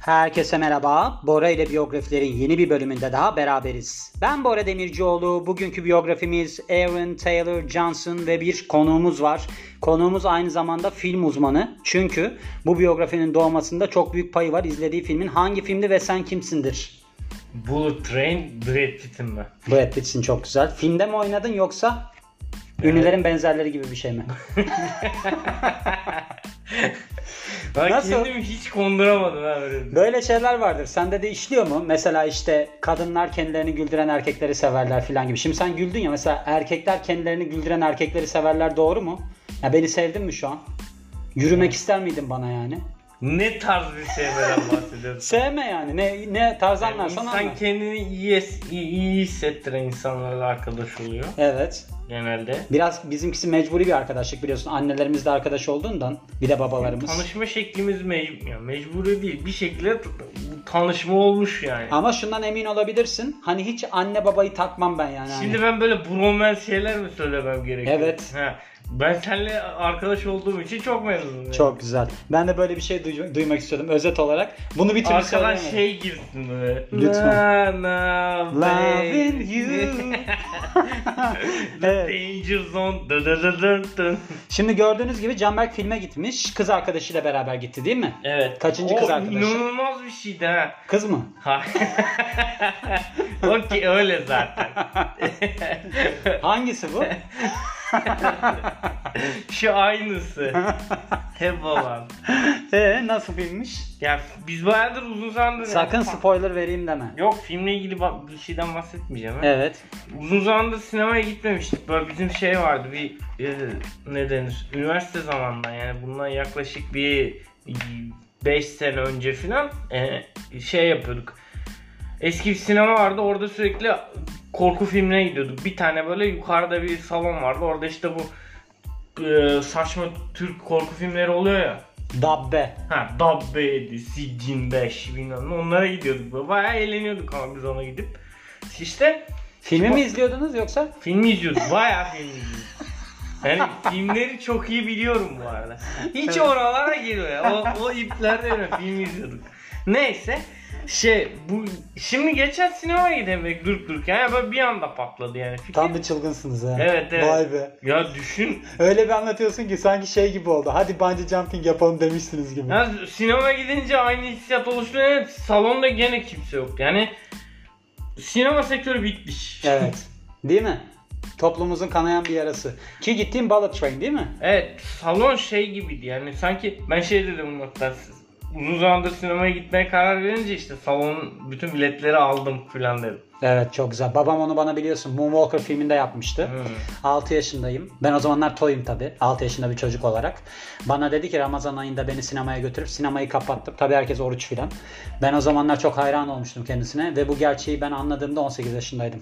Herkese merhaba. Bora ile biyografilerin yeni bir bölümünde daha beraberiz. Ben Bora Demircioğlu. Bugünkü biyografimiz Aaron Taylor Johnson ve bir konuğumuz var. Konuğumuz aynı zamanda film uzmanı. Çünkü bu biyografinin doğmasında çok büyük payı var. İzlediği filmin hangi filmdi ve sen kimsindir? Bullet Train Brad Pitt'im ben. Brad Pitt'sin çok güzel. Filmde mi oynadın yoksa ünlülerin benzerleri gibi bir şey mi? Ben Nasıl? kendimi hiç konduramadım ha öyle. Böyle şeyler vardır. Sende de işliyor mu? Mesela işte kadınlar kendilerini güldüren erkekleri severler filan gibi. Şimdi sen güldün ya mesela erkekler kendilerini güldüren erkekleri severler doğru mu? Ya beni sevdin mi şu an? Yürümek ister miydin bana yani? Ne tarz bir sevmeden bahsediyorsun? Sevme yani. Ne ne tarz Yani anlarsan insan kendini iyi, iyi, iyi hissettiren insanlarla arkadaş oluyor Evet. genelde. Biraz bizimkisi mecburi bir arkadaşlık biliyorsun. Annelerimiz de arkadaş olduğundan bir de babalarımız. Tanışma şeklimiz mecbur, yani mecburi değil. Bir şekilde tanışma olmuş yani. Ama şundan emin olabilirsin. Hani hiç anne babayı takmam ben yani. Şimdi ben böyle bromance şeyler mi söylemem gerekiyor? Evet. Ha. Ben seninle arkadaş olduğum için çok memnunum. yani. Çok güzel. Ben de böyle bir şey duy- duymak istiyordum özet olarak. Bunu bir türlü Arkadan şey girsin böyle. Lütfen. Na, na, Loving you. evet. Danger zone. Dın dın dın dın dın. Şimdi gördüğünüz gibi Canberk filme gitmiş. Kız arkadaşıyla beraber gitti değil mi? Evet. Kaçıncı kız arkadaşı? inanılmaz bir şeydi ha. Kız mı? Ha. Okey öyle zaten. Hangisi bu? Şu aynısı. Hep olan. Ee, nasıl filmmiş? Ya biz bayağıdır uzun zamandır... Sakın spoiler vereyim deme. Yok filmle ilgili ba- bir şeyden bahsetmeyeceğim. ha. Evet. Uzun zamandır sinemaya gitmemiştik. Böyle bizim şey vardı bir e, ne denir? Üniversite zamanında yani bundan yaklaşık bir 5 sene önce falan e, şey yapıyorduk. Eski bir sinema vardı orada sürekli korku filmine gidiyorduk. Bir tane böyle yukarıda bir salon vardı. Orada işte bu e, saçma Türk korku filmleri oluyor ya. Dabbe. Ha Dabbe'ydi, Sicin 5 bilmem ne onlara gidiyorduk. Böyle. Bayağı eğleniyorduk ama biz ona gidip. İşte Filmi mi izliyordunuz yoksa? Filmi izliyorduk. Bayağı film izliyorduk. Yani filmleri çok iyi biliyorum bu arada. Hiç oralara giriyor ya. O, o iplerde öyle film izliyorduk. Neyse. Şey bu şimdi geçen sinemaya gidemek durup dururken yani böyle bir anda patladı yani fikir. Tam bir çılgınsınız ha. Evet, evet. Vay be. Ya düşün. Öyle bir anlatıyorsun ki sanki şey gibi oldu. Hadi bungee jumping yapalım demişsiniz gibi. Ya sinemaya gidince aynı hissiyat oluştu. Evet, salonda gene kimse yoktu. Yani sinema sektörü bitmiş. Evet. Değil mi? Toplumumuzun kanayan bir yarası. Ki gittiğim Bullet Train değil mi? Evet salon şey gibiydi yani sanki ben şey dedim hatta uzun zamandır sinemaya gitmeye karar verince işte salonun bütün biletleri aldım filan dedim. Evet çok güzel. Babam onu bana biliyorsun Moonwalker filminde yapmıştı. Hmm. 6 yaşındayım. Ben o zamanlar toyum tabi. 6 yaşında bir çocuk olarak. Bana dedi ki Ramazan ayında beni sinemaya götürüp sinemayı kapattım. Tabi herkes oruç filan. Ben o zamanlar çok hayran olmuştum kendisine ve bu gerçeği ben anladığımda 18 yaşındaydım.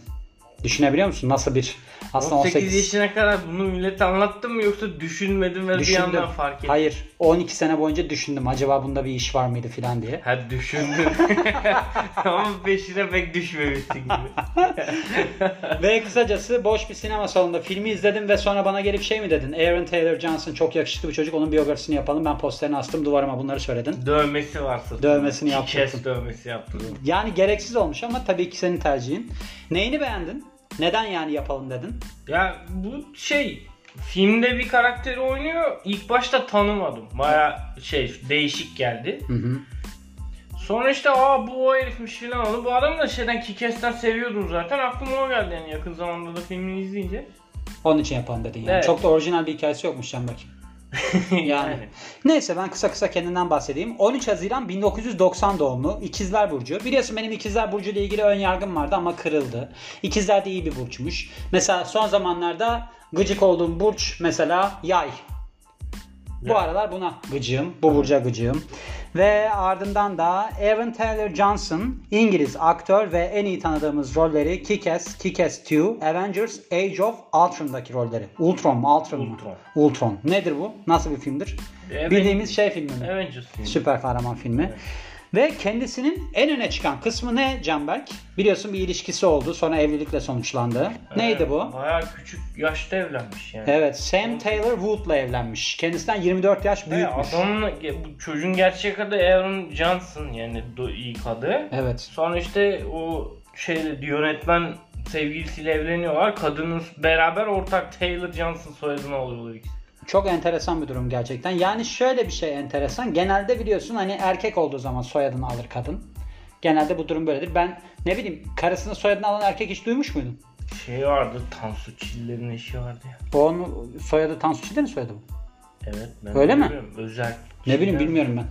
Düşünebiliyor musun? Nasıl bir aslında 18, 18, yaşına kadar bunu millete anlattın mı yoksa düşünmedim ve bir düşündüm. yandan fark ettim. Hayır. 12 sene boyunca düşündüm. Acaba bunda bir iş var mıydı filan diye. Ha düşündün. Ama peşine pek düşmemişsin gibi. ve kısacası boş bir sinema salonunda filmi izledim ve sonra bana gelip şey mi dedin? Aaron Taylor Johnson çok yakışıklı bir çocuk. Onun biyografisini yapalım. Ben posterini astım duvarıma bunları söyledin. Dövmesi varsa. Dövmesini yaptırdın. kez dövmesi yaptırdım. Yani gereksiz olmuş ama tabii ki senin tercihin. Neyini beğendin? Neden yani yapalım dedin? Ya bu şey filmde bir karakteri oynuyor. İlk başta tanımadım. Baya şey değişik geldi. Hı hı. Sonra işte aa bu o herifmiş filan oldu. Bu adam da şeyden Kikes'ten seviyordum zaten. Aklıma o geldi yani yakın zamanda da filmini izleyince. Onun için yapalım dedin yani. Evet. Çok da orijinal bir hikayesi yokmuş Canberk. Yani. Neyse ben kısa kısa kendimden bahsedeyim. 13 Haziran 1990 doğumlu İkizler Burcu. Biliyorsun benim İkizler Burcu ile ilgili ön yargım vardı ama kırıldı. İkizler de iyi bir burçmuş. Mesela son zamanlarda gıcık olduğum burç mesela yay. Bu Evet. aralar buna gıcığım. Bu burca gıcığım. Ve ardından da Aaron Taylor Johnson, İngiliz aktör ve en iyi tanıdığımız rolleri Kick-Ass, Kick-Ass 2, Avengers Age of Ultron'daki rolleri. Ultron mu? Ultron mu? Ultron. Ultron. Nedir bu? Nasıl bir filmdir? Evet. Bildiğimiz şey filmi mi? Avengers filmi. Süper kahraman filmi. Ve kendisinin en öne çıkan kısmı ne Canberk? Biliyorsun bir ilişkisi oldu. Sonra evlilikle sonuçlandı. Neydi bu? Bayağı küçük yaşta evlenmiş yani. Evet Sam Taylor Wood'la evlenmiş. Kendisinden 24 yaş büyükmüş. adamın bu çocuğun gerçek adı Aaron Johnson yani ilk adı. Evet. Sonra işte o şeyle yönetmen sevgilisiyle evleniyorlar. Kadının beraber ortak Taylor Johnson soyadını alıyorlar ikisi. Çok enteresan bir durum gerçekten. Yani şöyle bir şey enteresan. Genelde biliyorsun hani erkek olduğu zaman soyadını alır kadın. Genelde bu durum böyledir. Ben ne bileyim karısının soyadını alan erkek hiç duymuş muydun? Şey vardı Tansu Çiller'in eşi vardı ya. O onun soyadı Tansu Çiller'in soyadı mı? Evet ben Öyle mi? Özel. Ne bileyim bilmiyorum ben.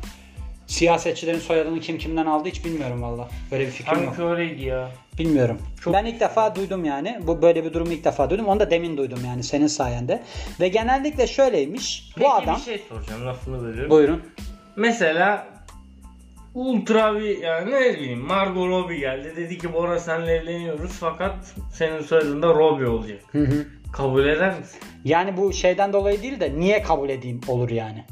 Siyasetçilerin soyadını kim kimden aldı hiç bilmiyorum valla. Böyle bir fikrim yok. Sanki öyleydi ya. Bilmiyorum. Çok- Ben ilk defa duydum yani. Bu böyle bir durumu ilk defa duydum. Onu da demin duydum yani senin sayende. Ve genellikle şöyleymiş. Peki bu adam bir şey soracağım lafını bölüyorum. Buyurun. Mesela ultra bir yani ne bileyim Margot Robbie geldi dedi ki Bora senle evleniyoruz fakat senin soyadın da Robbie olacak. Hı hı. Kabul eder misin? Yani bu şeyden dolayı değil de niye kabul edeyim olur yani.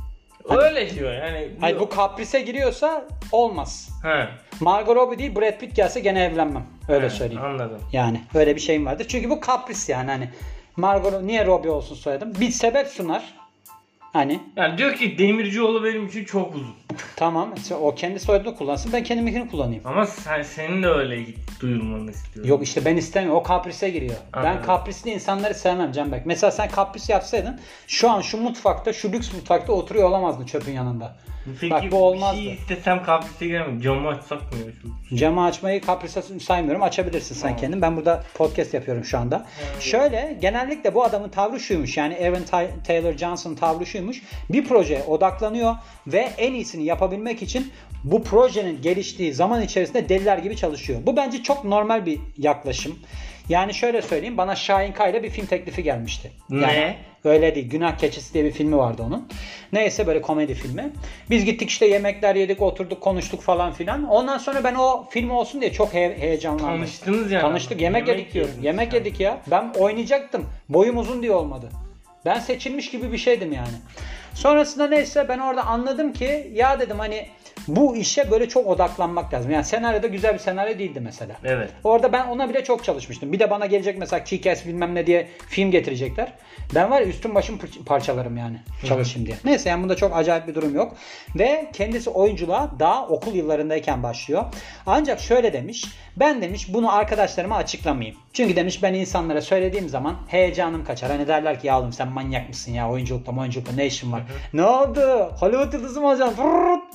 Öyle diyor yani. Hayır bu kaprise giriyorsa olmaz. He, Margot Robbie değil Brad Pitt gelse gene evlenmem. Öyle he, söyleyeyim. Anladım. Yani öyle bir şeyim vardır. Çünkü bu kapris yani hani Margot niye Robbie olsun soyadım? Bir sebep sunar. Hani Yani diyor ki Demircioğlu benim için çok uzun. tamam o kendi soyadını kullansın ben kendiminkini kullanayım. Ama sen senin de öyle duyulmanı istiyorum. Yok işte ben istemiyorum. O kaprise giriyor. Ben Anladım. kaprisli insanları sevmem Canberk. Mesela sen kapris yapsaydın şu an şu mutfakta, şu lüks mutfakta oturuyor olamazdın çöpün yanında. Peki Bak, bu olmazdı. bir şey istesem kapris'e giremem. Camı açsak mı ya? Camı açmayı kaprise saymıyorum. Açabilirsin sen Tamam. kendin. Ben burada podcast yapıyorum şu anda. Şöyle genellikle bu adamın tavrı şuymuş. Yani Aaron Tay- Taylor Johnson tavrı şuymuş. Bir projeye odaklanıyor ve en iyisini yapabilmek için bu projenin geliştiği zaman içerisinde deliler gibi çalışıyor. Bu bence çok normal bir yaklaşım. Yani şöyle söyleyeyim bana Şahin Kaya'yla bir film teklifi gelmişti. Yani Ne? Öyle değil. Günah Keçisi diye bir filmi vardı onun. Neyse böyle komedi filmi. Biz gittik işte yemekler yedik, oturduk, konuştuk falan filan. Ondan sonra ben o film olsun diye çok he- heyecanlandım. Tanıştınız yani. Tanıştık, yemek, yedik diyorum. Yemek yani. yedik ya. Ben oynayacaktım. Boyum uzun diye olmadı. Ben seçilmiş gibi bir şeydim yani. Sonrasında neyse ben orada anladım ki ya dedim hani bu işe böyle çok odaklanmak lazım. Yani senaryoda güzel bir senaryo değildi mesela. Evet. Orada ben ona bile çok çalışmıştım. Bir de bana gelecek mesela Kick-Ass bilmem ne diye film getirecekler. Ben var ya üstüm başım par- parçalarım yani çalışayım diye. Neyse yani bunda çok acayip bir durum yok. Ve kendisi oyunculuğa daha okul yıllarındayken başlıyor. Ancak şöyle demiş. Ben demiş bunu arkadaşlarıma açıklamayayım. Çünkü demiş ben insanlara söylediğim zaman heyecanım kaçar. Hani derler ki ya oğlum sen manyak mısın ya oyunculukta oyunculukta ne işin var? Ne oldu? Hollywood yıldızı mı olacaksın?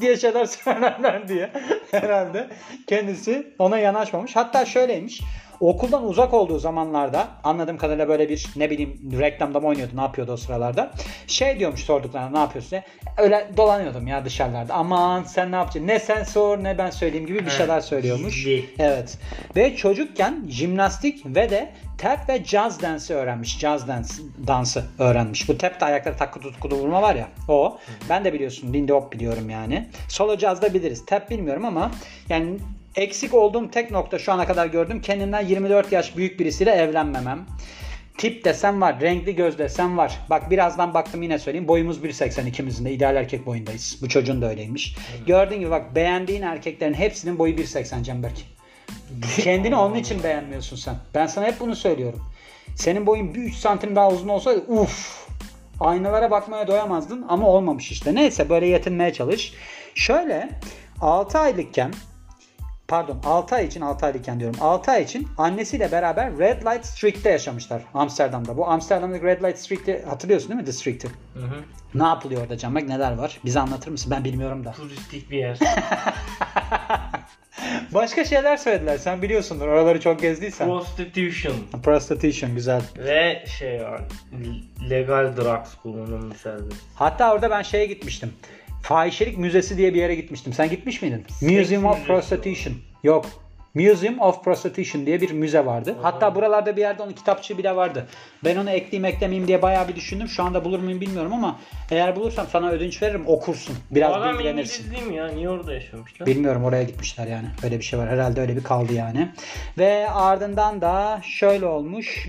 Diye şeyler söylerler diye. Herhalde kendisi ona yanaşmamış. Hatta şöyleymiş. Okuldan uzak olduğu zamanlarda anladığım kadarıyla böyle bir ne bileyim reklamda mı oynuyordu ne yapıyordu o sıralarda. Şey diyormuş sorduklarına ne yapıyorsun diye. Öyle dolanıyordum ya dışarılarda. Aman sen ne yapacaksın? Ne sen sor ne ben söyleyeyim gibi bir şeyler söylüyormuş. Evet. Ve çocukken jimnastik ve de tap ve jazz dansı öğrenmiş. Jazz dance, dansı öğrenmiş. Bu tap de ayakları takı tutkudu vurma var ya. O. Ben de biliyorsun Lindy Hop biliyorum yani. Solo jazz da biliriz. Tap bilmiyorum ama yani eksik olduğum tek nokta şu ana kadar gördüm. Kendimden 24 yaş büyük birisiyle evlenmemem. Tip desem var, renkli göz desem var. Bak birazdan baktım yine söyleyeyim. Boyumuz 1.80 ikimizin de ideal erkek boyundayız. Bu çocuğun da öyleymiş. Gördüğün gibi bak beğendiğin erkeklerin hepsinin boyu 1.80 Canberk. Kendini onun için beğenmiyorsun sen. Ben sana hep bunu söylüyorum. Senin boyun bir 3 santim daha uzun olsaydı uf aynalara bakmaya doyamazdın ama olmamış işte. Neyse böyle yetinmeye çalış. Şöyle 6 aylıkken pardon 6 ay için 6 aylıkken diyorum. 6 ay için annesiyle beraber Red Light District'te yaşamışlar Amsterdam'da. Bu Amsterdam'daki Red Light District'i hatırlıyorsun değil mi District'i? Hı hı. Ne yapılıyor orada Can? Bak neler var? Bize anlatır mısın? Ben bilmiyorum da. Turistik bir yer. Başka şeyler söylediler. Sen biliyorsundur. Oraları çok gezdiysen. Prostitution. Prostitution güzel. Ve şey var. Legal drugs kullanımı serbest. Hatta orada ben şeye gitmiştim. Fahişelik Müzesi diye bir yere gitmiştim. Sen gitmiş miydin? Museum of Prostitution. Yok. Museum of Prostitution diye bir müze vardı. Hatta buralarda bir yerde onun kitapçığı bile vardı. Ben onu ekleyeyim eklemeyeyim diye bayağı bir düşündüm. Şu anda bulur muyum bilmiyorum ama eğer bulursam sana ödünç veririm okursun. Biraz Adam bilgilenirsin. Değil mi ya? Niye orada yaşamışlar? Bilmiyorum oraya gitmişler yani. Öyle bir şey var. Herhalde öyle bir kaldı yani. Ve ardından da şöyle olmuş.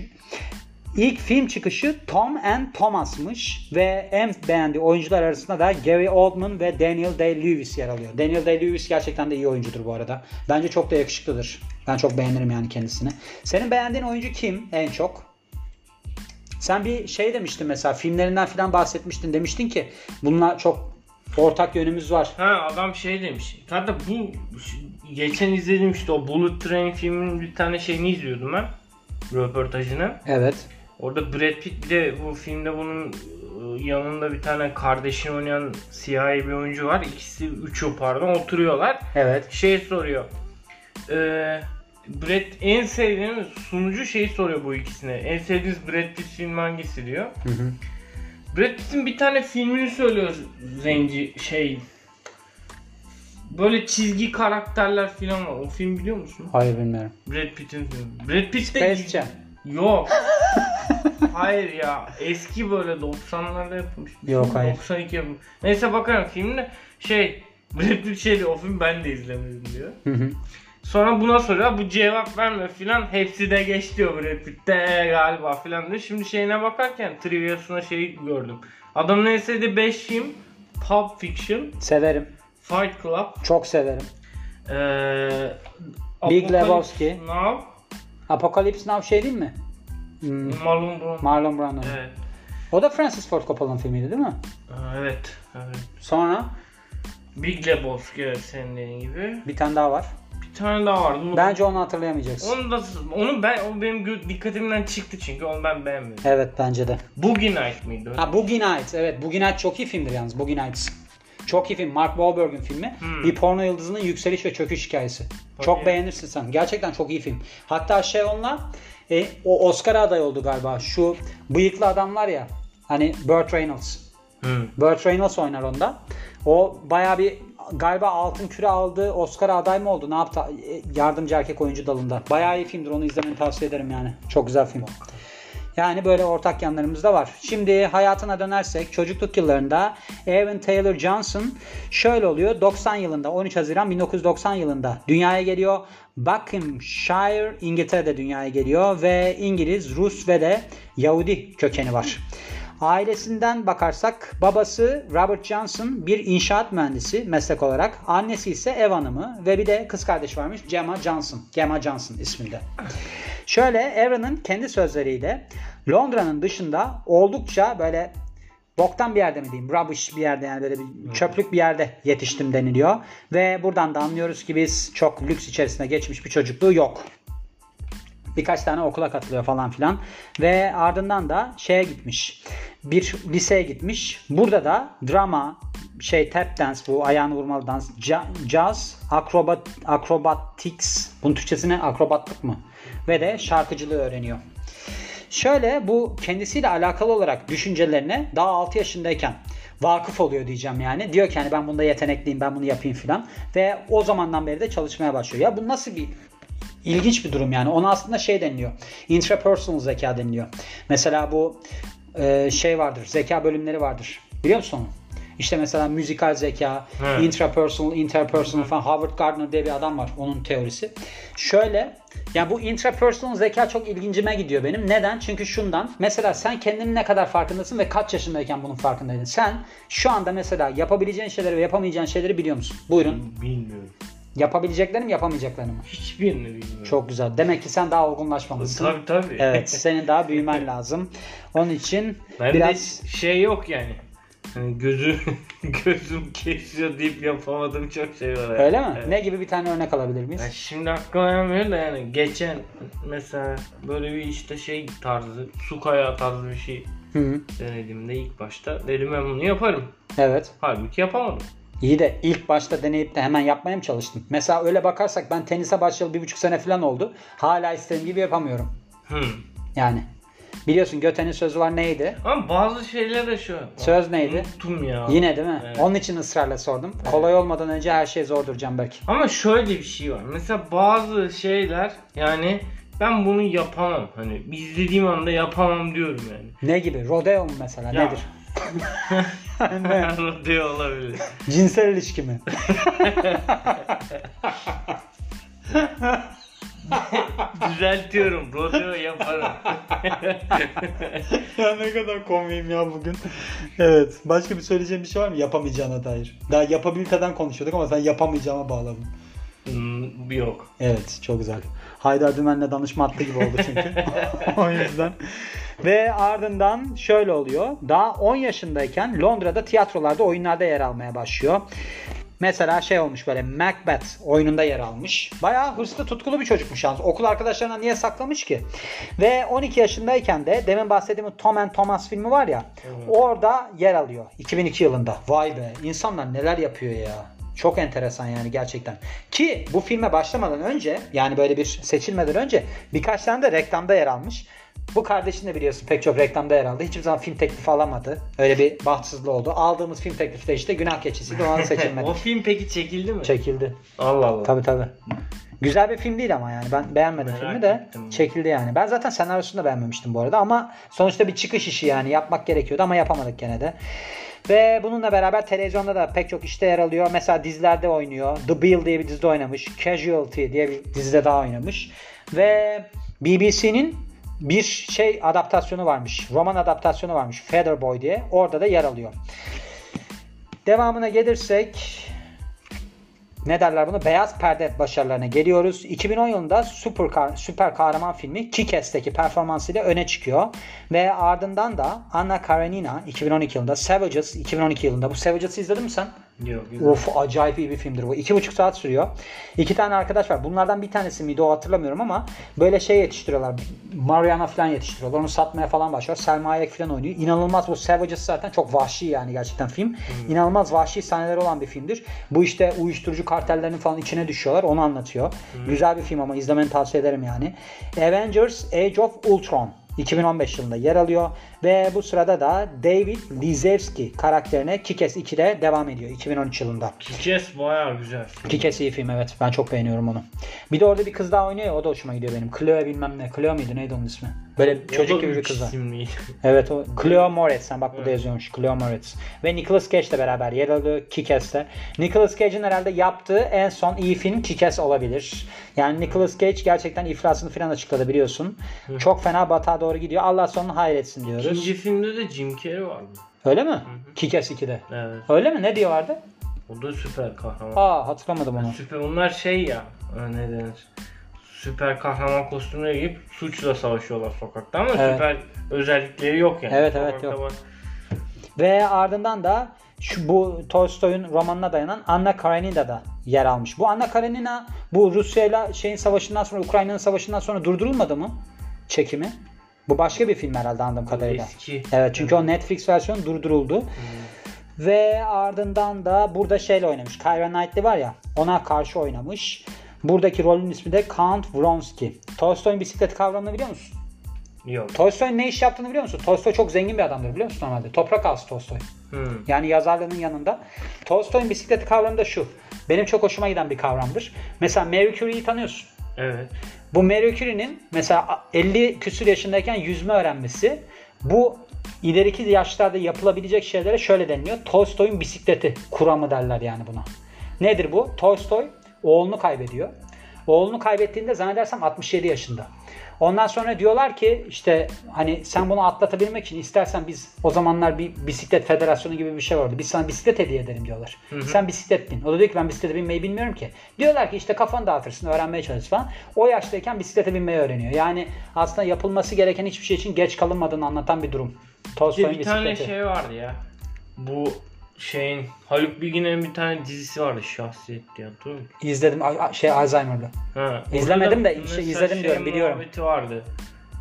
İlk film çıkışı Tom and Thomas'mış ve en beğendiği oyuncular arasında da Gary Oldman ve Daniel Day-Lewis yer alıyor. Daniel Day-Lewis gerçekten de iyi oyuncudur bu arada. Bence çok da yakışıklıdır. Ben çok beğenirim yani kendisini. Senin beğendiğin oyuncu kim en çok? Sen bir şey demiştin mesela filmlerinden falan bahsetmiştin. Demiştin ki bunlar çok ortak yönümüz var. Ha adam şey demiş. Hatta bu geçen izledim işte o Bullet Train filminin bir tane şeyini izliyordum ben. Röportajını. Evet. Orada Brad Pitt bir de bu filmde bunun e, yanında bir tane kardeşini oynayan siyahi bir oyuncu var. İkisi, üçü pardon oturuyorlar. Evet. Şey soruyor. Ee, Brad en sevdiğiniz sunucu şeyi soruyor bu ikisine. En sevdiğiniz Brad Pitt filmi hangisi diyor. Hı hı. Brad Pitt'in bir tane filmini söylüyor zenci şey. Böyle çizgi karakterler falan var. O film biliyor musun? Hayır bilmiyorum. Brad Pitt'in filmi. Brad Pitt de Space Jam. Yok. hayır ya. Eski böyle 90'larda yapılmış. Yok, film, hayır. 92 yapılmış. Neyse bakarım filmde şey Brad Pitt şey diyor o film ben de izlemedim diyor. Hı hı. Sonra buna soruyor bu cevap verme filan hepsi de geç diyor Brad Pitt'te "Ee, galiba filan diyor. Şimdi şeyine bakarken triviasına şey gördüm. Adamın en sevdiği 5 film Pulp Fiction, Severim. Fight Club, Çok severim. ee, Big Apocalypse Lebowski. Now, Apocalypse Now şey değil mi? Hmm, Marlon Brando. Marlon Brando. Evet. O da Francis Ford Coppola'nın filmiydi değil mi? Aa, Evet. evet. Sonra Big Lebowski evet senin dediğin gibi. bir tane daha var. Bir tane daha vardı. Onu, Bence onu hatırlayamayacaksın. onu da onu ben o benim dikkatimden çıktı çünkü onu ben beğenmedim. Evet bence de. Boogie Night mıydı? Ha Boogie Nights. Evet Boogie Nights çok iyi filmdir yalnız. Boogie Nights. Çok iyi film. Mark Wahlberg'in filmi. Hmm. Bir porno yıldızının yükseliş ve çöküş hikayesi. Çok Hadi. beğenirsin sen. Gerçekten çok iyi film. Hatta şey onunla e, o Oscar aday oldu galiba. Şu bıyıklı adam var ya. Hani Burt Reynolds. Hı. Burt Reynolds oynar onda. O bayağı bir galiba altın küre aldı. Oscar aday mı oldu? Ne yaptı? E, Yardımcı erkek oyuncu dalında. Bayağı iyi filmdir. Onu izlemeni tavsiye ederim yani. Çok güzel film. Yani böyle ortak yanlarımız da var. Şimdi hayatına dönersek çocukluk yıllarında Evan Taylor Johnson şöyle oluyor. 90 yılında 13 Haziran 1990 yılında dünyaya geliyor. Buckinghamshire İngiltere'de dünyaya geliyor ve İngiliz, Rus ve de Yahudi kökeni var. Ailesinden bakarsak babası Robert Johnson bir inşaat mühendisi meslek olarak. Annesi ise ev hanımı ve bir de kız kardeş varmış Gemma Johnson. Gemma Johnson isminde. Şöyle Aaron'ın kendi sözleriyle Londra'nın dışında oldukça böyle boktan bir yerde mi diyeyim, rubbish bir yerde yani böyle bir çöplük bir yerde yetiştim deniliyor. Ve buradan da anlıyoruz ki biz çok lüks içerisinde geçmiş bir çocukluğu yok. Birkaç tane okula katılıyor falan filan. Ve ardından da şeye gitmiş. Bir liseye gitmiş. Burada da drama, şey tap dance bu ayağını vurmalı dans, ca- jazz, akrobat, acrobatics. Bunun Türkçesine akrobatlık mı? Ve de şarkıcılığı öğreniyor. Şöyle bu kendisiyle alakalı olarak düşüncelerine daha 6 yaşındayken vakıf oluyor diyeceğim yani. Diyor ki hani ben bunda yetenekliyim ben bunu yapayım filan. Ve o zamandan beri de çalışmaya başlıyor. Ya bu nasıl bir ilginç bir durum yani. Ona aslında şey deniliyor. Intrapersonal zeka deniliyor. Mesela bu e, şey vardır. Zeka bölümleri vardır. Biliyor musun onu? İşte mesela müzikal zeka, Evet. intrapersonal, interpersonal falan Howard Gardner diye bir adam var. Onun teorisi. Şöyle yani bu intrapersonal zeka çok ilgincime gidiyor benim. Neden? Çünkü şundan. Mesela sen kendinin ne kadar farkındasın ve kaç yaşındayken bunun farkındaydın. Sen şu anda mesela yapabileceğin şeyleri ve yapamayacağın şeyleri biliyor musun? Buyurun. Bilmiyorum. Yapabileceklerini mi yapamayacaklarını mı? Hiçbirini bilmiyorum. Çok güzel. Demek ki sen daha olgunlaşmalısın. Tabii tabii. Evet, senin daha büyümen lazım. Onun için Ben biraz şey yok yani. Hani gözü gözüm kesiyor deyip yapamadığım çok şey var. yani. öyle mi? Evet. Ne gibi bir tane örnek alabilir miyiz? Ya şimdi aklıma gelmiyor da yani geçen mesela böyle bir işte şey tarzı, su kayağı tarzı bir şey Hı -hı. denediğimde ilk başta dedim ben bunu yaparım. Evet. Halbuki yapamadım. İyi de ilk başta deneyip de hemen yapmaya mı çalıştın? Mesela öyle bakarsak ben tenise başlayalı bir buçuk sene falan oldu. Hala istediğim gibi yapamıyorum. Hmm. Yani. Biliyorsun Göte'nin sözü var neydi? Ama bazı şeyler de şu. Söz neydi? Unuttum ya. Yine değil mi? Evet. Onun için ısrarla sordum. Kolay olmadan önce her şey zordur Canberk. Ama şöyle bir şey var. Mesela bazı şeyler yani ben bunu yapamam. Hani izlediğim anda yapamam diyorum yani. Ne gibi? Rodeo mu mesela? Ya. Nedir? ne? diyor olabilir. Cinsel ilişki mi? Düzeltiyorum. Rodeo yaparım. ya ne kadar komiyim ya bugün. Evet. Başka bir söyleyeceğim bir şey var mı yapamayacağına dair? Daha yapabiliteden konuşuyorduk ama sen yapamayacağıma bağladın. Hmm, yok. Evet çok güzel. Haydar Dümen'le danışma hattı gibi oldu çünkü. o yüzden. Ve ardından şöyle oluyor. Daha 10 yaşındayken Londra'da tiyatrolarda oyunlarda yer almaya başlıyor. Mesela şey olmuş böyle Macbeth oyununda yer almış. Bayağı hırslı tutkulu bir çocukmuş yalnız. Okul arkadaşlarına niye saklamış ki? Ve 12 yaşındayken de demin bahsettiğim Tom and Thomas filmi var ya. Orada yer alıyor. 2002 yılında. Vay be insanlar neler yapıyor ya. Çok enteresan yani gerçekten. Ki bu filme başlamadan önce yani böyle bir seçilmeden önce birkaç tane de reklamda yer almış. Bu kardeşin de biliyorsun pek çok reklamda yer aldı. Hiçbir zaman film teklifi alamadı. Öyle bir bahtsızlığı oldu. Aldığımız film teklifi de işte günah keçisiydi. Ona seçilmedi. o film peki çekildi mi? Çekildi. Allah Allah. Tabii tabii. Güzel bir film değil ama yani ben beğenmedim Merak filmi de ettim. çekildi yani. Ben zaten senaryosunu da beğenmemiştim bu arada ama sonuçta bir çıkış işi yani yapmak gerekiyordu ama yapamadık gene de. Ve bununla beraber televizyonda da pek çok işte yer alıyor. Mesela dizilerde oynuyor. The Bill diye bir dizide oynamış. Casualty diye bir dizide daha oynamış. Ve BBC'nin bir şey adaptasyonu varmış. Roman adaptasyonu varmış. Feather Boy diye. Orada da yer alıyor. Devamına gelirsek ne derler bunu? Beyaz perde başarılarına geliyoruz. 2010 yılında süper, kah- süper kahraman filmi Kick-Ass'teki performansıyla öne çıkıyor. Ve ardından da Anna Karenina 2012 yılında, Savages 2012 yılında. Bu Savages'ı izledin mi sen? Yok. güzel. Of acayip iyi bir filmdir bu. İki buçuk saat sürüyor. İki tane arkadaş var. Bunlardan bir tanesi miydi o hatırlamıyorum ama böyle şey yetiştiriyorlar. Mariana falan yetiştiriyorlar. Onu satmaya falan başlıyor. Selma Hayek falan oynuyor. İnanılmaz bu Savages zaten çok vahşi yani gerçekten film. İnanılmaz vahşi sahneleri olan bir filmdir. Bu işte uyuşturucu kartellerinin falan içine düşüyorlar. Onu anlatıyor. Güzel bir film ama izlemeni tavsiye ederim yani. Avengers Age of Ultron 2015 yılında yer alıyor ve bu sırada da David Lizewski karakterine Kick-Ass 2'de devam ediyor 2013 yılında. Kick-Ass bayağı güzel. Kick-Ass iyi film evet ben çok beğeniyorum onu. Bir de orada bir kız daha oynuyor ya o da hoşuma gidiyor benim. Cleo bilmem ne. Cleo muydu neydi onun ismi? Böyle O çocuk gibi bir kız var. Evet o Cleo Moretz. Sen bak burada yazıyormuş. Cleo Moretz. Ve Nicolas Cage ile beraber yer alıyor Kick-Ass'te. Nicolas Cage'in herhalde yaptığı en son iyi film Kick-Ass olabilir. Yani Nicolas Cage gerçekten iflasını falan açıkladı biliyorsun. Çok fena batağa doğru gidiyor. Allah sonunu hayretsin diyoruz. İkinci filmde de Jim Carrey vardı. Öyle mi? Kick-Ass 2'de. Evet. Öyle mi? Ne diyorlardı? O da süper kahraman. Aa hatırlamadım onu. Süper, onlar şey ya ne denir? Süper kahraman kostümüne giyip suçla savaşıyorlar sokakta ama Evet. süper özellikleri yok yani. Evet, evet, Sokakta yok. bak- Ve ardından da şu bu Tolstoy'un romanına dayanan Anna Karenina da yer almış. Bu Anna Karenina bu Rusya ile şeyin savaşından sonra Ukrayna'nın savaşından sonra durdurulmadı mı çekimi? Bu başka bir film herhalde anladığım kadarıyla. Eski. Evet çünkü o Netflix versiyonu durduruldu. Ve ardından da burada şeyle oynamış. Keira Knightley var ya ona karşı oynamış. Buradaki rolün ismi de Count Vronsky. Tolstoy'un bisiklet kavramını biliyor musun? Yok. Tolstoy'un ne iş yaptığını biliyor musun? Tolstoy çok zengin bir adamdır biliyor musun normalde? Toprak ağası Tolstoy. Hmm. Yani yazarlığının yanında. Tolstoy'un bisiklet kavramı da şu. Benim çok hoşuma giden bir kavramdır. Mesela Marie Curie'yi tanıyorsun. Evet. Bu Marie Curie'nin mesela 50 küsur yaşındayken yüzme öğrenmesi bu ileriki yaşlarda yapılabilecek şeylere şöyle deniliyor. Tolstoy'un bisikleti kuramı derler yani buna. Nedir bu? Tolstoy oğlunu kaybediyor. Oğlunu kaybettiğinde zannedersem 67 yaşında. Ondan sonra diyorlar ki işte hani sen bunu atlatabilmek için istersen biz o zamanlar bir bisiklet federasyonu gibi bir şey vardı. Biz sana bisiklet hediye edelim diyorlar. Sen bisiklet bin. O da diyor ki ben bisiklete binmeyi bilmiyorum ki. Diyorlar ki işte kafanı dağıtırsın, öğrenmeye çalış falan. O yaştayken bisiklete binmeyi öğreniyor. Yani aslında yapılması gereken hiçbir şey için geç kalınmadığını anlatan bir durum. Tolstoy'un bir tane bisikleti. şey vardı ya. Bu şeyin Haluk Bilginer'in bir tane dizisi vardı Şahsiyet diye hatırlıyor musun? İzledim a- şey Alzheimer'lı. Ha, İzlemedim de mesela izledim diyorum, şey biliyorum. muhabbeti vardı.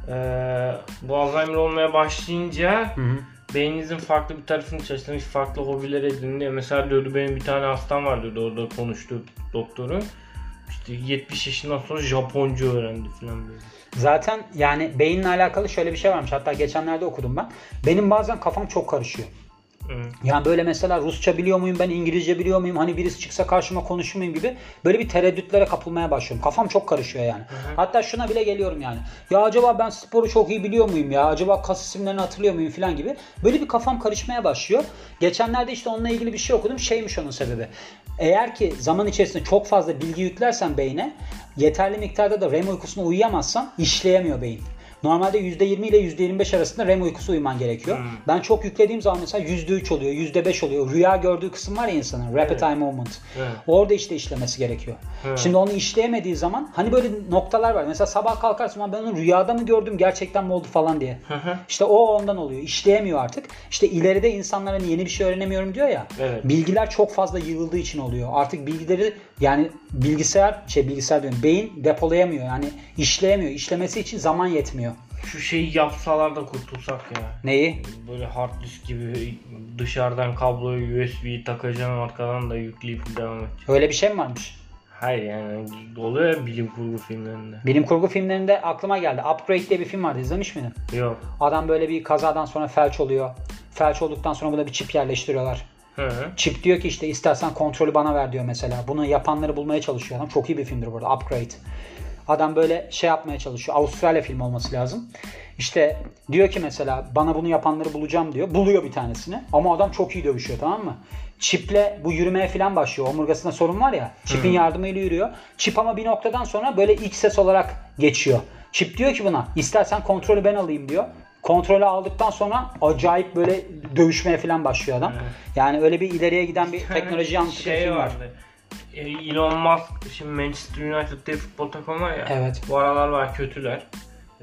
Ee, bu Alzheimer olmaya başlayınca Hı hı. beyninizin farklı bir tarafını çalıştırmış, farklı hobiler edin diye. Mesela diyordu benim bir tane hastam var diyordu orada konuştu doktorun. İşte 70 yaşından sonra Japonca öğrendi falan böyle. Zaten yani beyinle alakalı şöyle bir şey varmış. Hatta geçenlerde okudum ben. Benim bazen kafam çok karışıyor. Yani böyle mesela Rusça biliyor muyum ben İngilizce biliyor muyum hani birisi çıksa karşıma konuşur muyum gibi böyle bir tereddütlere kapılmaya başlıyorum. Kafam çok karışıyor yani. Hatta şuna bile geliyorum yani. Ya acaba ben sporu çok iyi biliyor muyum ya? Acaba kas isimlerini hatırlıyor muyum falan gibi. Böyle bir kafam karışmaya başlıyor. Geçenlerde işte onunla ilgili bir şey okudum. Şeymiş onun sebebi. Eğer ki zaman içerisinde çok fazla bilgi yüklersen beyne yeterli miktarda da REM uykusuna uyuyamazsan işleyemiyor beyin. Normalde %20 ile %25 arasında REM uykusu uyuman gerekiyor. Hmm. Ben çok yüklediğim zaman mesela %3 oluyor, %5 oluyor. Rüya gördüğü kısım var ya insanın. Rapid evet. eye movement. Evet. Orada işte işlemesi gerekiyor. Evet. Şimdi onu işleyemediği zaman hani böyle noktalar var. Mesela sabah kalkarsın ben onu rüyada mı gördüm gerçekten mi oldu falan diye. İşte o ondan oluyor. İşleyemiyor artık. İşte ileride insanlar hani yeni bir şey öğrenemiyorum diyor ya. Evet. Bilgiler çok fazla yığıldığı için oluyor. Artık bilgileri yani bilgisayar şey bilgisayar diyorum beyin depolayamıyor. Yani işleyemiyor. İşlemesi için zaman yetmiyor. Şu şeyi yapsalar da kurtulsak ya. Neyi? Böyle hard disk gibi dışarıdan kabloyu USB'yi takacaksın arkadan da yükleyip devam edeceksin. Öyle bir şey mi varmış? Hayır yani oluyor ya bilim kurgu filmlerinde. Bilim kurgu filmlerinde aklıma geldi. Upgrade diye bir film vardı. İzlemiş miydin? Yok. Adam böyle bir kazadan sonra felç oluyor. Felç olduktan sonra buna bir çip yerleştiriyorlar. Hı. Chip diyor ki işte istersen kontrolü bana ver diyor mesela. Bunu yapanları bulmaya çalışıyor adam. Çok iyi bir filmdir burada. Upgrade. Adam böyle şey yapmaya çalışıyor. Avustralya filmi olması lazım. İşte diyor ki mesela bana bunu yapanları bulacağım diyor. Buluyor bir tanesini. Ama adam çok iyi dövüşüyor tamam mı? Çiple bu yürümeye falan başlıyor. Omurgasında sorun var ya. Çipin yardımıyla yürüyor. Çip ama bir noktadan sonra böyle iç ses olarak geçiyor. Çip diyor ki buna istersen kontrolü ben alayım diyor. Kontrolü aldıktan sonra acayip böyle dövüşmeye falan başlıyor adam. Evet. Yani öyle bir ileriye giden bir teknoloji anlatıyor şey var. Vardı. E, Elon Musk şimdi Manchester United diye futbol takımı var ya. Evet. Bu aralar var kötüler.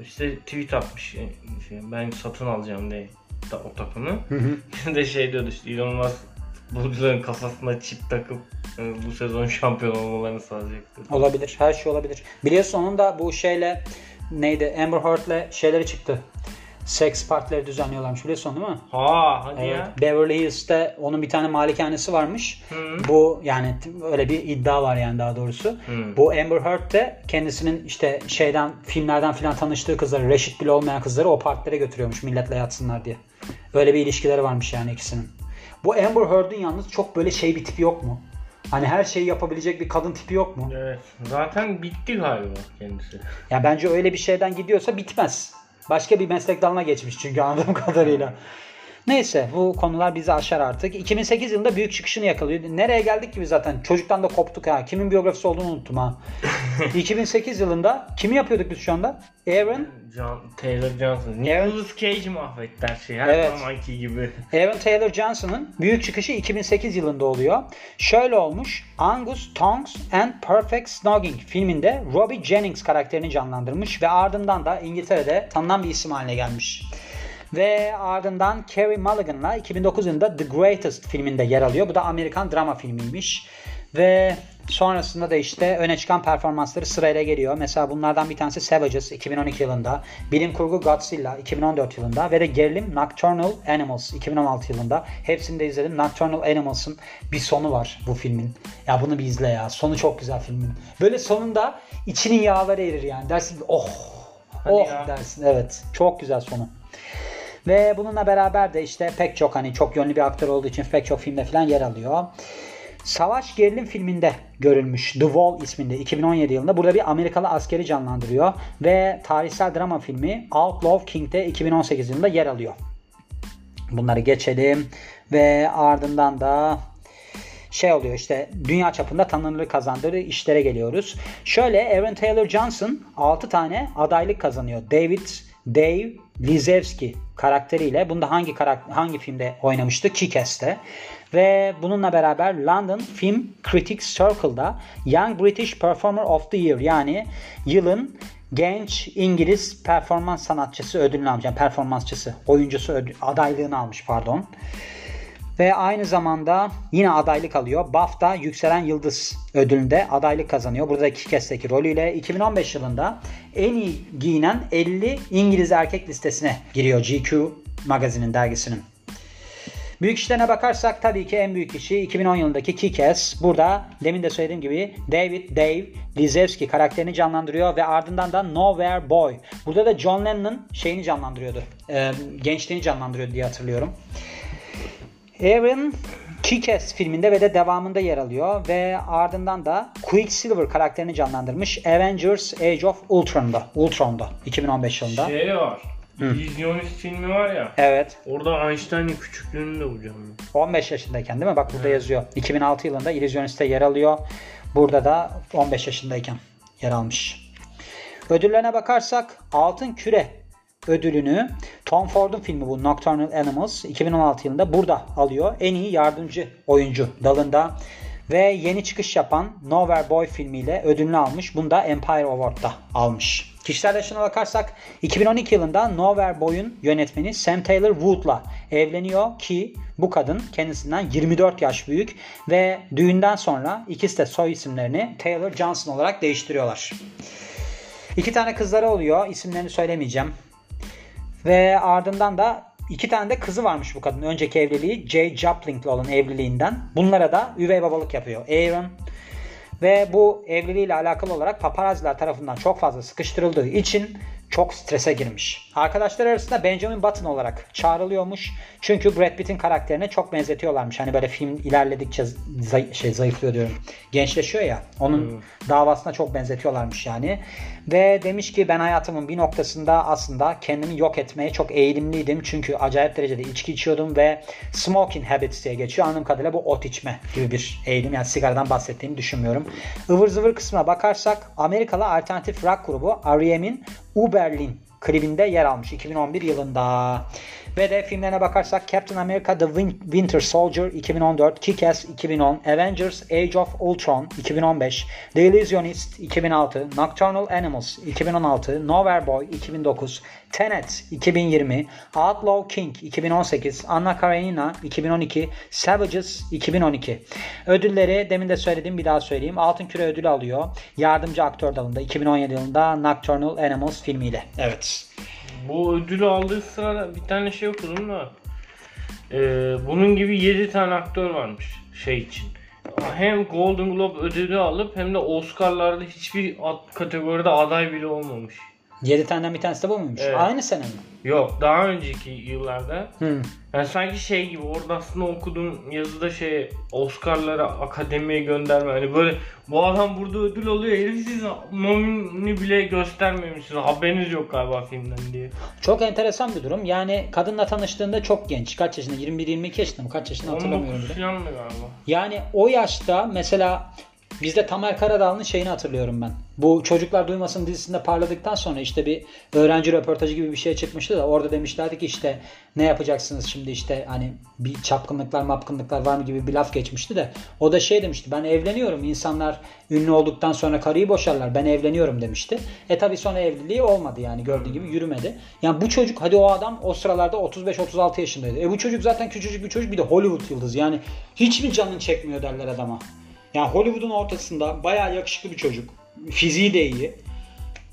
İşte tweet atmış şey, ben satın alacağım diye o takımı. Hı hı. de şey diyordu işte Elon Musk futbolcuların kafasına çip takıp e, bu sezon şampiyon olmalarını sağlayacaktır. Olabilir. Her şey olabilir. Biliyorsun onun da bu şeyle neydi Amber Heard'le şeyleri çıktı seks partileri düzenliyorlarmış biliyorsun değil mi? Ha hadi evet. ya. Beverly Hills'te onun bir tane malikanesi varmış. Hı. Bu yani öyle bir iddia var yani daha doğrusu. Hı. Bu Amber Heard de kendisinin işte şeyden filmlerden filan tanıştığı kızları reşit bile olmayan kızları o partilere götürüyormuş milletle yatsınlar diye. Öyle bir ilişkileri varmış yani ikisinin. Bu Amber Heard'ın yalnız çok böyle şey bir tipi yok mu? Hani her şeyi yapabilecek bir kadın tipi yok mu? Evet. Zaten bitti galiba kendisi. Ya bence öyle bir şeyden gidiyorsa bitmez. Başka bir meslek dalına geçmiş çünkü anladığım kadarıyla. Neyse bu konular bizi aşar artık. 2008 yılında büyük çıkışını yakalıyor. Nereye geldik ki biz zaten? Çocuktan da koptuk ha. Kimin biyografisi olduğunu unuttum ha. 2008 yılında kimi yapıyorduk biz şu anda? Aaron John, Taylor Johnson. Nicolas Cage mahvetti her şeyi. Her evet. zamanki gibi. Aaron Taylor Johnson'ın büyük çıkışı 2008 yılında oluyor. Şöyle olmuş. Angus Tonks and Perfect Snogging filminde Robbie Jennings karakterini canlandırmış ve ardından da İngiltere'de tanınan bir isim haline gelmiş. Ve ardından Carey Mulligan'la 2009 yılında The Greatest filminde yer alıyor. Bu da Amerikan drama filmiymiş. Ve sonrasında da işte öne çıkan performansları sırayla geliyor. Mesela bunlardan bir tanesi Savages 2012 yılında, bilim kurgu Godzilla 2014 yılında ve de gerilim Nocturnal Animals 2016 yılında. Hepsini de izledim. Nocturnal Animals'ın bir sonu var bu filmin. Ya bunu bir izle ya. Sonu çok güzel filmin. Böyle sonunda içinin yağları erir yani. Dersin oh Hadi oh ya. dersin. Evet. Çok güzel sonu. Ve bununla beraber de işte pek çok hani çok yönlü bir aktör olduğu için pek çok filmde falan yer alıyor. Savaş Gerilim filminde görülmüş The Wall isminde 2017 yılında. Burada bir Amerikalı askeri canlandırıyor ve tarihsel drama filmi Outlaw King'de 2018 yılında yer alıyor. Bunları geçelim ve ardından da şey oluyor işte dünya çapında tanınırlık kazandığı işlere geliyoruz. Şöyle Aaron Taylor Johnson 6 tane adaylık kazanıyor. David Dave Lizevski karakteriyle. Bunda hangi karakter, hangi filmde oynamıştı? Kick-Ass'te. Ve bununla beraber London Film Critics Circle'da Young British Performer of the Year yani yılın genç İngiliz performans sanatçısı ödülünü almış. Yani performansçısı, oyuncusu ödül, adaylığını almış pardon. Ve aynı zamanda yine adaylık alıyor. BAFTA Yükselen Yıldız ödülünde adaylık kazanıyor. Burada iki kezdeki rolüyle 2015 yılında en iyi giyinen 50 İngiliz erkek listesine giriyor GQ magazinin dergisinin. Büyük işlerine bakarsak tabii ki en büyük işi 2010 yılındaki Kick-Ass. Burada demin de söylediğim gibi David Dave Lizewski karakterini canlandırıyor ve ardından da Nowhere Boy. Burada da John Lennon'ın şeyini canlandırıyordu. E, gençliğini canlandırıyordu diye hatırlıyorum. Aaron Kick-Ass filminde ve de devamında yer alıyor ve ardından da Quicksilver karakterini canlandırmış Avengers Age of Ultron'da, Ultron'da 2015 yılında. Şey var. Vizyonist filmi var ya. Evet. Orada Einstein'ın küçüklüğünü de hocam. 15 yaşındayken değil mi? Bak burada yazıyor. 2006 yılında İllüzyonist'te yer alıyor. Burada da 15 yaşındayken yer almış. Ödüllerine bakarsak Altın Küre ödülünü Tom Ford'un filmi bu Nocturnal Animals 2016 yılında burada alıyor. En iyi yardımcı oyuncu dalında ve yeni çıkış yapan Nowhere Boy filmiyle ödülünü almış. Bunu da Empire Award'da almış. Kişisel yaşına bakarsak 2012 yılında Nowhere Boy'un yönetmeni Sam Taylor Wood'la evleniyor ki bu kadın kendisinden 24 yaş büyük ve düğünden sonra ikisi de soy isimlerini Taylor Johnson olarak değiştiriyorlar. İki tane kızları oluyor. İsimlerini söylemeyeceğim. Ve ardından da iki tane de kızı varmış bu kadın. Önceki evliliği Jay Jopling'le olan evliliğinden. Bunlara da üvey babalık yapıyor. Aaron ve bu evliliğiyle alakalı olarak paparazziler tarafından çok fazla sıkıştırıldığı için çok strese girmiş. Arkadaşlar arasında Benjamin Button olarak çağrılıyormuş. Çünkü Brad Pitt'in karakterine çok benzetiyorlarmış. Hani böyle film ilerledikçe zay- şey zayıflıyor diyorum. Gençleşiyor ya. Onun hmm. davasına çok benzetiyorlarmış yani. Ve demiş ki ben hayatımın bir noktasında aslında kendimi yok etmeye çok eğilimliydim. Çünkü acayip derecede içki içiyordum ve smoking habits diye geçiyor. Anladığım kadarıyla bu ot içme gibi bir eğilim. Yani sigaradan bahsettiğimi düşünmüyorum. Ivır zıvır kısmına bakarsak Amerikalı alternatif rock grubu R.E.M'in Uberlin klibinde yer almış 2011 yılında. Ve de filmlerine bakarsak Captain America The Winter Soldier 2014, Kick-Ass 2010, Avengers Age of Ultron 2015, The Illusionist 2006, Nocturnal Animals 2016, Nowhere Boy 2009, Tenet 2020, Outlaw King 2018, Anna Karenina 2012, Savages 2012. Ödülleri demin de söyledim bir daha söyleyeyim. Altın Küre ödülü alıyor. Yardımcı aktör dalında 2017 yılında Nocturnal Animals filmiyle. Evet. Bu ödülü aldığı sırada bir tane şey okudum da e, bunun gibi 7 tane aktör varmış şey için. Hem Golden Globe ödülü alıp hem de Oscar'larda hiçbir kategoride aday bile olmamış. 7 taneden bir tanesi de bu muymuş? Evet. Aynı sene mi? Yok daha önceki yıllarda. Hmm. Yani sanki şey gibi orada aslında okuduğum yazıda şey Oscar'lara akademiye gönderme. Hani böyle bu adam burada ödül alıyor herif siz nomini bile göstermemişsiniz. Haberiniz yok galiba filmden diye. Çok enteresan bir durum. Yani kadınla tanıştığında çok genç. Kaç yaşında? 21-22 yaşında mı? Kaç yaşında hatırlamıyorum bile. galiba. Yani o yaşta mesela Bizde Tamer Karadağlı'nın şeyini hatırlıyorum ben. Bu Çocuklar Duymasın dizisinde parladıktan sonra işte bir öğrenci röportajı gibi bir şey çıkmıştı da orada demişlerdi ki işte ne yapacaksınız şimdi işte hani bir çapkınlıklar mapkınlıklar var mı gibi bir laf geçmişti de o da şey demişti ben evleniyorum insanlar ünlü olduktan sonra karıyı boşarlar ben evleniyorum demişti. E tabi sonra evliliği olmadı yani gördüğün gibi yürümedi. Yani bu çocuk hadi o adam o sıralarda 35-36 yaşındaydı. E bu çocuk zaten küçücük bir çocuk bir de Hollywood yıldızı yani hiç mi canın çekmiyor derler adama. Yani Hollywood'un ortasında bayağı yakışıklı bir çocuk. Fiziği de iyi.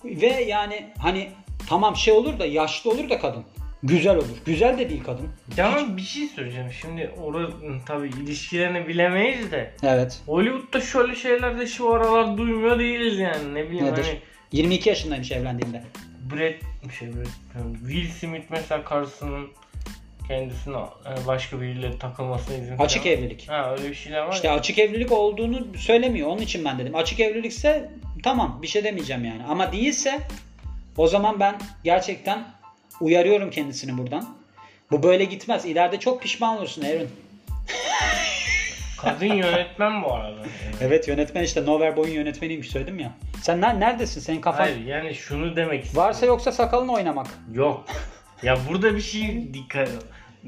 Ve yani hani tamam şey olur da yaşlı olur da kadın. Güzel olur. Güzel de değil kadın. Ya Hiç... bir şey söyleyeceğim. Şimdi orada tabii ilişkilerini bilemeyiz de. Evet. Hollywood'da şöyle şeyler de şu aralar duymuyor değiliz yani. Ne bileyim Nedir? hani. 22 yaşındaymış evlendiğinde. Brad şey Brad, Will Smith mesela karısının kendisine başka biriyle takılmasına izin Açık falan. evlilik. Ha öyle bir şeyler var İşte ya. açık evlilik olduğunu söylemiyor. Onun için ben dedim. Açık evlilikse tamam bir şey demeyeceğim yani. Ama değilse o zaman ben gerçekten uyarıyorum kendisini buradan. Bu böyle gitmez. İleride çok pişman olursun Evren. Kadın yönetmen bu arada. Evet yönetmen işte Nowhere Boy'un yönetmeniymiş söyledim ya. Sen neredesin? Senin kafan... Hayır yani şunu demek istiyorum. Varsa yoksa sakalını oynamak. Yok. Ya burada bir şey dikkat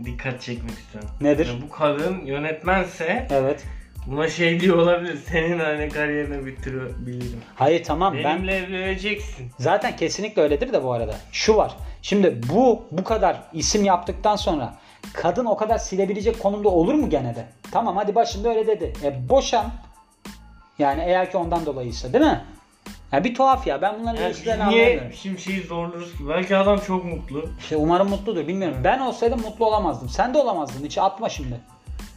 dikkat çekmek istiyorum. Nedir? Yani bu kadın yönetmense Evet. buna şey diyor olabilir. Senin hani kariyerini bitirebilirim. Hayır tamam ben Benimle evleneceksin. zaten kesinlikle öyledir de bu arada. Şu var. Şimdi bu bu kadar isim yaptıktan sonra kadın o kadar silebilecek konumda olur mu gene de? Tamam hadi başında öyle dedi. E boşan. Yani eğer ki ondan dolayıysa değil mi? Ya bir tuhaf ya. Ben bunların yani ilişkilerini anlamıyorum. Niye şimdi şeyi zorluyoruz ki? Belki adam çok mutlu. İşte umarım mutludur. Bilmiyorum. Ben olsaydım mutlu olamazdım. Sen de olamazdın. Hiç atma şimdi.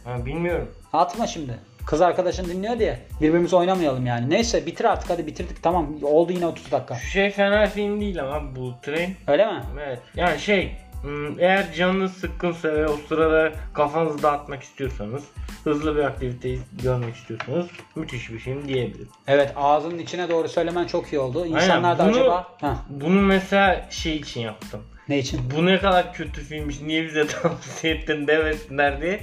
Ha, bilmiyorum. Atma şimdi. Kız arkadaşın dinliyor diye birbirimizi oynamayalım yani. Neyse bitir artık hadi bitirdik tamam. Oldu yine 30 dakika. Şu şey fena film değil ama bu train. Öyle mi? Evet. Yani şey eğer canınız sıkkınsa ve o sırada kafanızı dağıtmak istiyorsanız, hızlı bir aktiviteyi görmek istiyorsanız müthiş bir film diyebilirim. Evet ağzının içine doğru söylemen çok iyi oldu. İnsanlar da acaba... Heh. Bunu mesela şey için yaptım. Ne için? Bu ne kadar kötü filmmiş niye bize tavsiye ettin demesinler diye.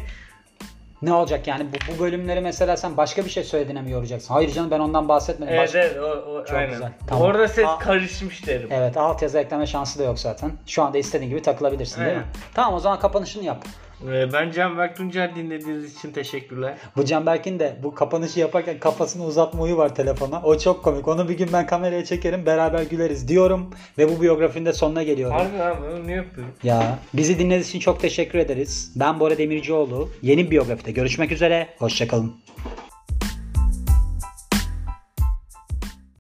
Ne olacak yani bu, bu bölümleri mesela sen başka bir şey söylediğine mi yoracaksın? Hayır canım ben ondan bahsetmedim. Evet Başka- evet o, o Çok aynen. güzel, tamam. Orada ses Aa. karışmış derim. Evet altyazı ekleme şansı da yok zaten. Şu anda istediğin gibi takılabilirsin değil mi? Aynen. Tamam o zaman kapanışını yap. Ee, ben Canberk Tuncer dinlediğiniz için teşekkürler. Bu Canberk'in de bu kapanışı yaparken kafasını uzatma huyu var telefona. O çok komik. Onu bir gün ben kameraya çekerim beraber güleriz diyorum. Ve bu biyografinin de sonuna geliyorum. Harbi abi onu ne yapıyorum? Ya bizi dinlediğiniz için çok teşekkür ederiz. Ben Bora Demircioğlu. Yeni biyografide görüşmek üzere. Hoşçakalın.